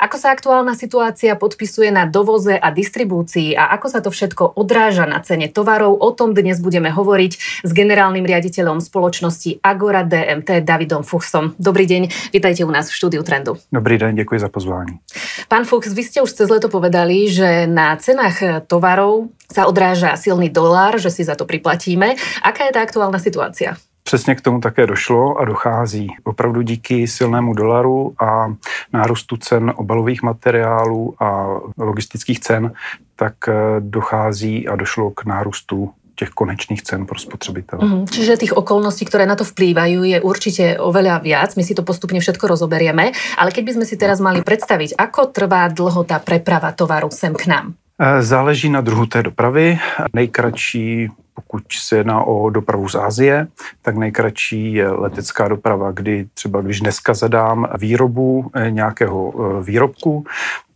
Ako sa aktuálna situácia podpisuje na dovoze a distribúcii a ako sa to všetko odráža na cene tovarov, o tom dnes budeme hovoriť s generálnym riaditeľom spoločnosti Agora DMT Davidom Fuchsom. Dobrý deň, vítajte u nás v štúdiu Trendu. Dobrý deň, děkuji za pozvání. Pán Fuchs, vy ste už cez leto povedali, že na cenách tovarov sa odráža silný dolár, že si za to priplatíme. Aká je tá aktuálna situácia? Přesně k tomu také došlo a dochází. Opravdu díky silnému dolaru a nárůstu cen obalových materiálů a logistických cen, tak eh, dochází a došlo k nárůstu těch konečných cen pro spotřebitele. Mm, čiže tých okolností, ktoré na to vplývajú, je určite oveľa viac. My si to postupne všetko rozoberieme. Ale keď by sme si teraz mali predstaviť, ako trvá dlho tá preprava tovaru sem k nám? Eh, záleží na druhu té dopravy. Nejkratší pokud se jedná o dopravu z Asie, tak nejkratší je letecká doprava, kdy třeba když dneska zadám výrobu eh, nějakého eh, výrobku,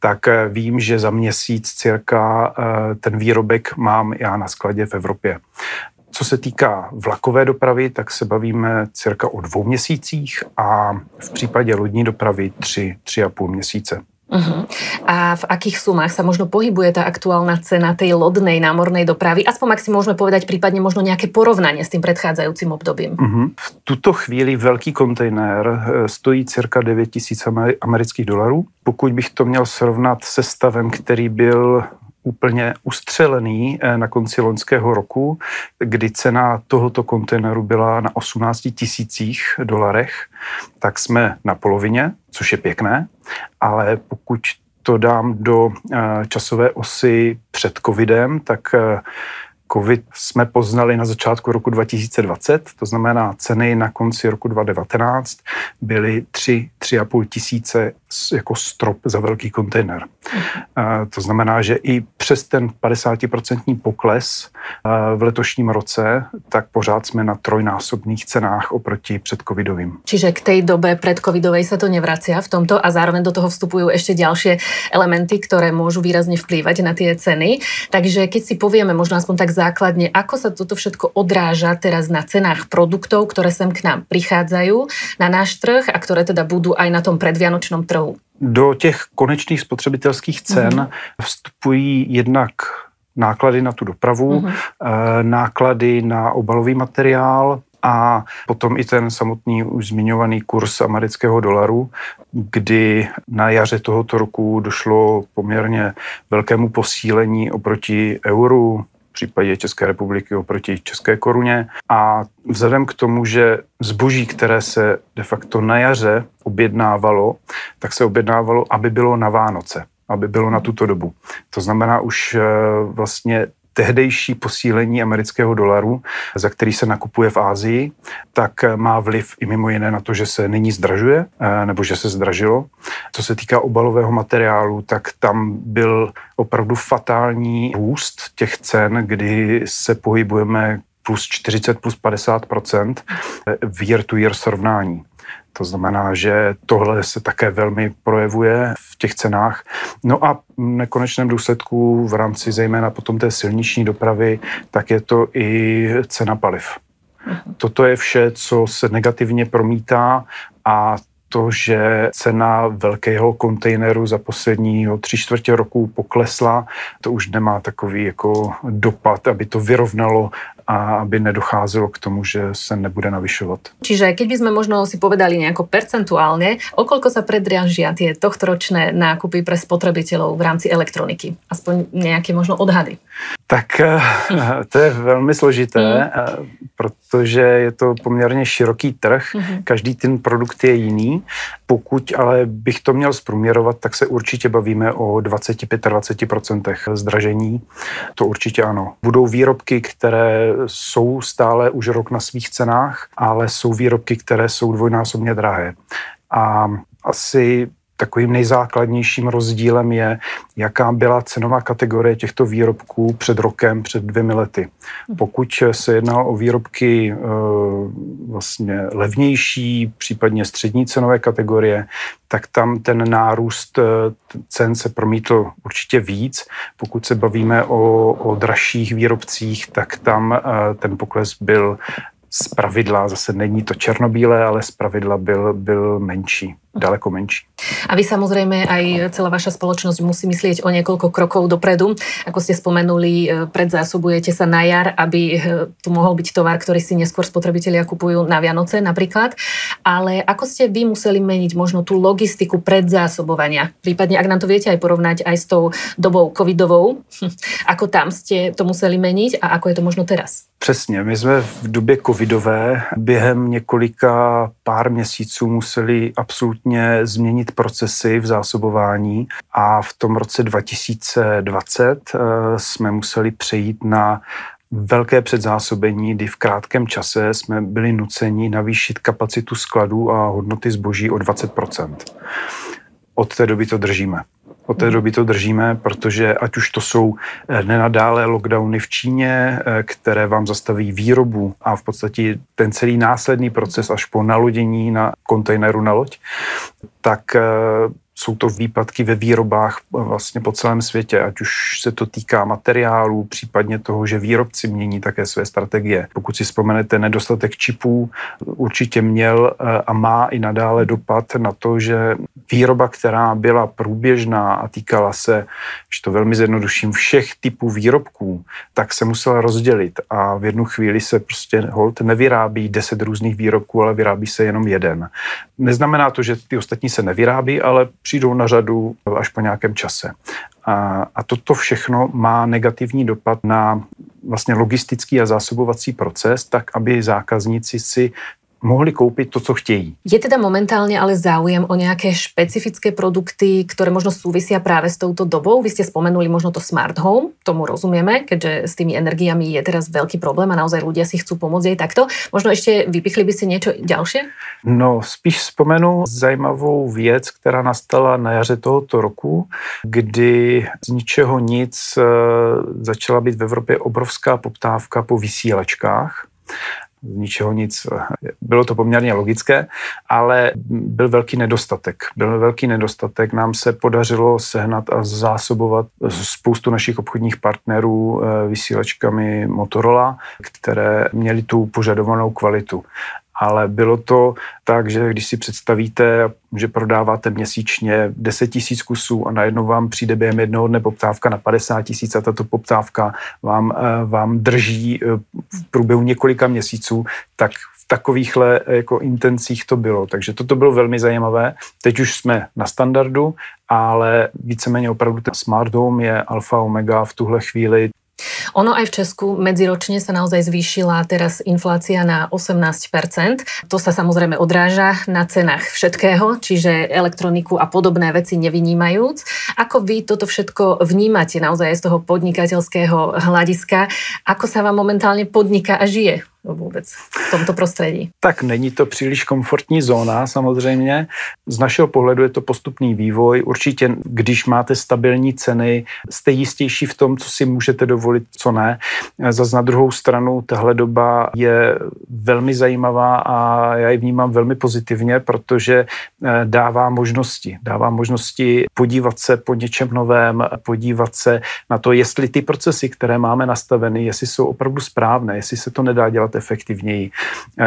tak vím, že za měsíc cirka ten výrobek mám já na skladě v Evropě. Co se týká vlakové dopravy, tak se bavíme cirka o dvou měsících a v případě lodní dopravy tři, tři a půl měsíce. Uh-huh. A v akých sumách sa možno pohybuje tá aktuálna cena tej lodnej námornej dopravy? Aspoň ak si môžeme povedať prípadne možno nejaké porovnanie s tým predchádzajúcim obdobím. Uh-huh. V tuto chvíli velký kontejner eh, stojí cirka 9 tisíc amerických dolarů. Pokud bych to měl srovnat se stavem, který byl úplně ustřelený eh, na konci loňského roku, kdy cena tohoto kontejneru byla na 18 tisících dolarech, tak jsme na polovině, což je pěkné, ale pokud to dám do eh, časové osy před covidem, tak eh, COVID jsme poznali na začátku roku 2020, to znamená ceny na konci roku 2019 byly 3, 3,5 tisíce jako strop za velký kontejner. Uh, to znamená, že i přes ten 50% pokles uh, v letošním roce, tak pořád jsme na trojnásobných cenách oproti předcovidovým. Čiže k tej dobe predcovidovej sa to nevracia v tomto a zároveň do toho vstupujú ešte ďalšie elementy, ktoré môžu výrazne vplývať na tie ceny. Takže keď si povieme možno aspoň tak základne, ako sa toto všetko odráža teraz na cenách produktov, ktoré sem k nám prichádzajú na náš trh a ktoré teda budú aj na tom predvianočnom trhu. Do těch konečných spotřebitelských cen mm-hmm. vstupují jednak náklady na tu dopravu, mm-hmm. náklady na obalový materiál, a potom i ten samotný už zmiňovaný kurz amerického dolaru, kdy na jaře tohoto roku došlo poměrně velkému posílení oproti euru, v případě České republiky oproti České koruně. A vzhledem k tomu, že zboží, které se de facto na jaře objednávalo, tak se objednávalo, aby bylo na Vánoce aby bylo na tuto dobu. To znamená už eh, vlastně tehdejší posílení amerického dolaru, za který se nakupuje v Ázii, tak má vliv i mimo jiné na to, že se nyní zdražuje, eh, nebo že se zdražilo. Co se týká obalového materiálu, tak tam byl opravdu fatální růst těch cen, kdy se pohybujeme plus 40, plus 50 v year-to-year srovnání. To znamená, že tohle se také velmi projevuje v těch cenách. No a v nekonečném důsledku v rámci zejména potom té silniční dopravy, tak je to i cena paliv. Mhm. Toto je vše, co se negativně promítá a to, že cena velkého kontejneru za posledního tři čtvrtě roku poklesla, to už nemá takový jako dopad, aby to vyrovnalo a aby nedocházelo k tomu, že se nebude navyšovat. Čiže keď by sme možno si povedali nejako percentuálne, okolko sa predriažia tie tohtoročné nákupy pre spotrebiteľov v rámci elektroniky? Aspoň nejaké možno odhady. Tak eh, to je velmi složité, mm. protože je to poměrně široký trh, mm. každý ten produkt je jiný. Pokud ale bych to měl zprůměrovat, tak se určitě bavíme o 25-20% zdražení. To určitě ano. Budou výrobky, které jsou stále už rok na svých cenách, ale jsou výrobky, které jsou dvojnásobně drahé. A asi takovým nejzákladnějším rozdílem je, jaká byla cenová kategorie těchto výrobků před rokem, před dvěmi lety. Pokud se jednalo o výrobky e, vlastně levnější, případně střední cenové kategorie, tak tam ten nárůst e, cen se promítl určitě víc. Pokud se bavíme o, o dražších výrobcích, tak tam e, ten pokles byl z pravidla, zase není to černobílé, ale z pravidla byl, byl menší daleko menší. A vy samozrejme aj celá vaša spoločnosť musí myslieť o niekoľko krokov dopredu. Ako ste spomenuli, e, predzásobujete sa na jar, aby e, tu mohol byť tovar, ktorý si neskôr spotrebitelia kupujú na Vianoce napríklad. Ale ako ste vy museli meniť možno tú logistiku predzásobovania? Prípadne, ak nám to viete aj porovnať aj s tou dobou covidovou, ako tam ste to museli meniť a ako je to možno teraz? Přesně, my jsme v době covidové během několika pár měsíců museli absolutně změnit procesy v zásobování a v tom roce 2020 eh, jsme museli přejít na velké předzásobení, kdy v krátkém čase jsme byli nuceni navýšit kapacitu skladů a hodnoty zboží o 20% Od té doby to držíme. Od té doby to držíme, protože ať už to jsou eh, nenadále lockdowny v Číně, eh, které vám zastaví výrobu a v podstatě ten celý následný proces až po nalodění na kontejneru na loď, tak eh, jsou to výpadky ve výrobách vlastně po celém světě, ať už se to týká materiálů, případně toho, že výrobci mění také své strategie. Pokud si vzpomenete, nedostatek čipů určitě měl eh, a má i nadále dopad na to, že výroba, která byla průběžná a týkala se, že to velmi zjednoduším, všech typů výrobků, tak se musela rozdělit a v jednu chvíli se prostě hold nevyrábí deset různých výrobků, ale vyrábí se jenom jeden. Neznamená to, že ty ostatní se nevyrábí, ale přijdou na řadu až po nějakém čase. A, a toto všechno má negativní dopad na vlastně logistický a zásobovací proces, tak aby zákazníci si mohli koupit to, co chtějí. Je teda momentálně ale záujem o nějaké špecifické produkty, které možno súvisia právě s touto dobou? Vy ste spomenuli možno to smart home, tomu rozumieme, keďže s tými energiami je teraz veľký problém a naozaj ľudia si chcú pomôcť aj takto. Možno ešte vypichli by si niečo ďalšie? No, spíš vzpomenu zajímavou věc, která nastala na jaře tohoto roku, kdy z ničeho nic eh, začala být v Evropě obrovská poptávka po vysílačkách z ničeho nic. Bylo to poměrně logické, ale byl velký nedostatek. Byl velký nedostatek. Nám se podařilo sehnat a zásobovat spoustu našich obchodních partnerů eh, vysílačkami Motorola, které měly tu požadovanou kvalitu ale bylo to tak, že když si představíte, že prodáváte měsíčně 10 tisíc kusů a najednou vám přijde během jednoho dne poptávka na 50 tisíc a tato poptávka vám, eh, vám drží eh, v průběhu několika měsíců, tak v takovýchhle eh, jako intencích to bylo. Takže toto bylo velmi zajímavé. Teď už jsme na standardu, ale víceméně opravdu ten smart home je alfa omega v tuhle chvíli. Ono aj v Česku medziročne sa naozaj zvýšila teraz inflácia na 18%. To sa samozrejme odráža na cenách všetkého, čiže elektroniku a podobné veci nevynímajúc. Ako vy toto všetko vnímate naozaj z toho podnikateľského hľadiska? Ako sa vám momentálne podniká a žije? Vůbec v tomto prostředí? Tak není to příliš komfortní zóna samozřejmě. Z našeho pohledu je to postupný vývoj. Určitě, když máte stabilní ceny, jste jistější v tom, co si můžete dovolit, co ne. Zas na druhou stranu tahle doba je velmi zajímavá a já ji vnímám velmi pozitivně, protože eh, dává možnosti. Dává možnosti podívat se po něčem novém, podívat se na to, jestli ty procesy, které máme nastaveny, jestli jsou opravdu správné, jestli se to nedá dělat efektivněji.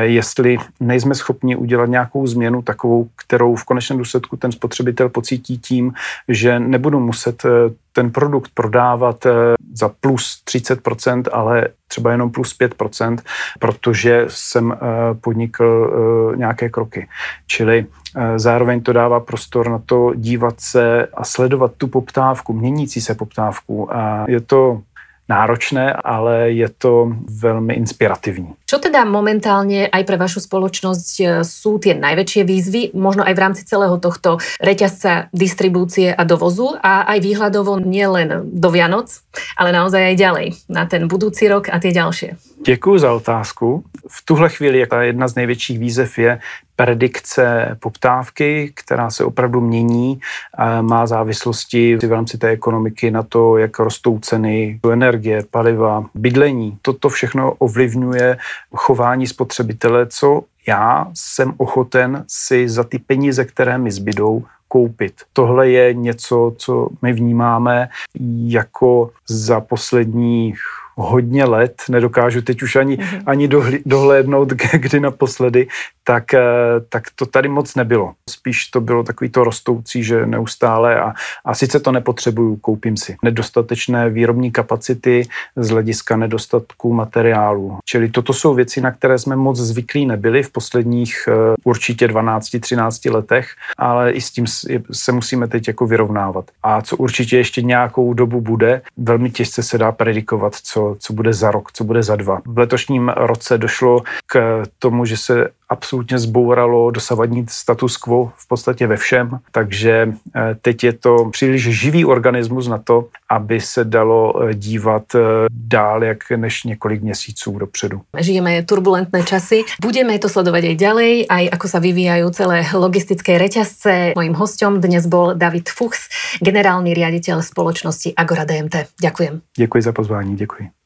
Jestli nejsme schopni udělat nějakou změnu takovou, kterou v konečném důsledku ten spotřebitel pocítí tím, že nebudu muset eh, ten produkt prodávat eh, za plus 30%, ale třeba jenom plus 5%, protože jsem podnikl nějaké kroky. Čili zároveň to dává prostor na to dívat se a sledovat tu poptávku, měnící se poptávku. A je to náročné, ale je to velmi inspirativní. Čo teda momentálne aj pre vašu spoločnosť e, sú tie najväčšie výzvy, možno aj v rámci celého tohto reťazca distribúcie a dovozu a aj výhľadovo nielen do Vianoc, ale naozaj aj ďalej na ten budúci rok a tie ďalšie? Děkuji za otázku. V tuhle chvíli jedna z největších výzev je predikce poptávky, která se opravdu mění, má závislosti v rámci té ekonomiky na to, jak rostou ceny energie, paliva, bydlení. Toto všechno ovlivňuje chování spotřebitele, co já jsem ochoten si za ty peníze, které mi zbydou, koupit. Tohle je něco, co my vnímáme jako za posledních hodně let, nedokážu teď už ani, mm-hmm. ani dohlédnout, kdy naposledy, tak, eh, tak to tady moc nebylo. Spíš to bylo takový to rostoucí, že neustále a, a sice to nepotřebuju, koupím si. Nedostatečné výrobní kapacity z hlediska nedostatku materiálu. Čili toto jsou věci, na které jsme moc zvyklí nebyli v posledních eh, určitě 12-13 letech, ale i s tím se musíme teď jako vyrovnávat. A co určitě ještě nějakou dobu bude, velmi těžce se dá predikovat, co, co bude za rok, co bude za dva. V letošním roce došlo k tomu, že se absolutně zbouralo dosavadní status quo v podstatě ve všem, takže eh, teď je to příliš živý organismus na to, aby se dalo eh, dívat eh, dál jak než několik měsíců dopředu. Žijeme turbulentné časy, budeme to sledovat i ďalej, aj ako sa vyvíjajú celé logistické reťazce. Mojím hostom dnes bol David Fuchs, generálny riaditeľ spoločnosti Agora DMT. Ďakujem. Děkuji za pozvání, děkuji.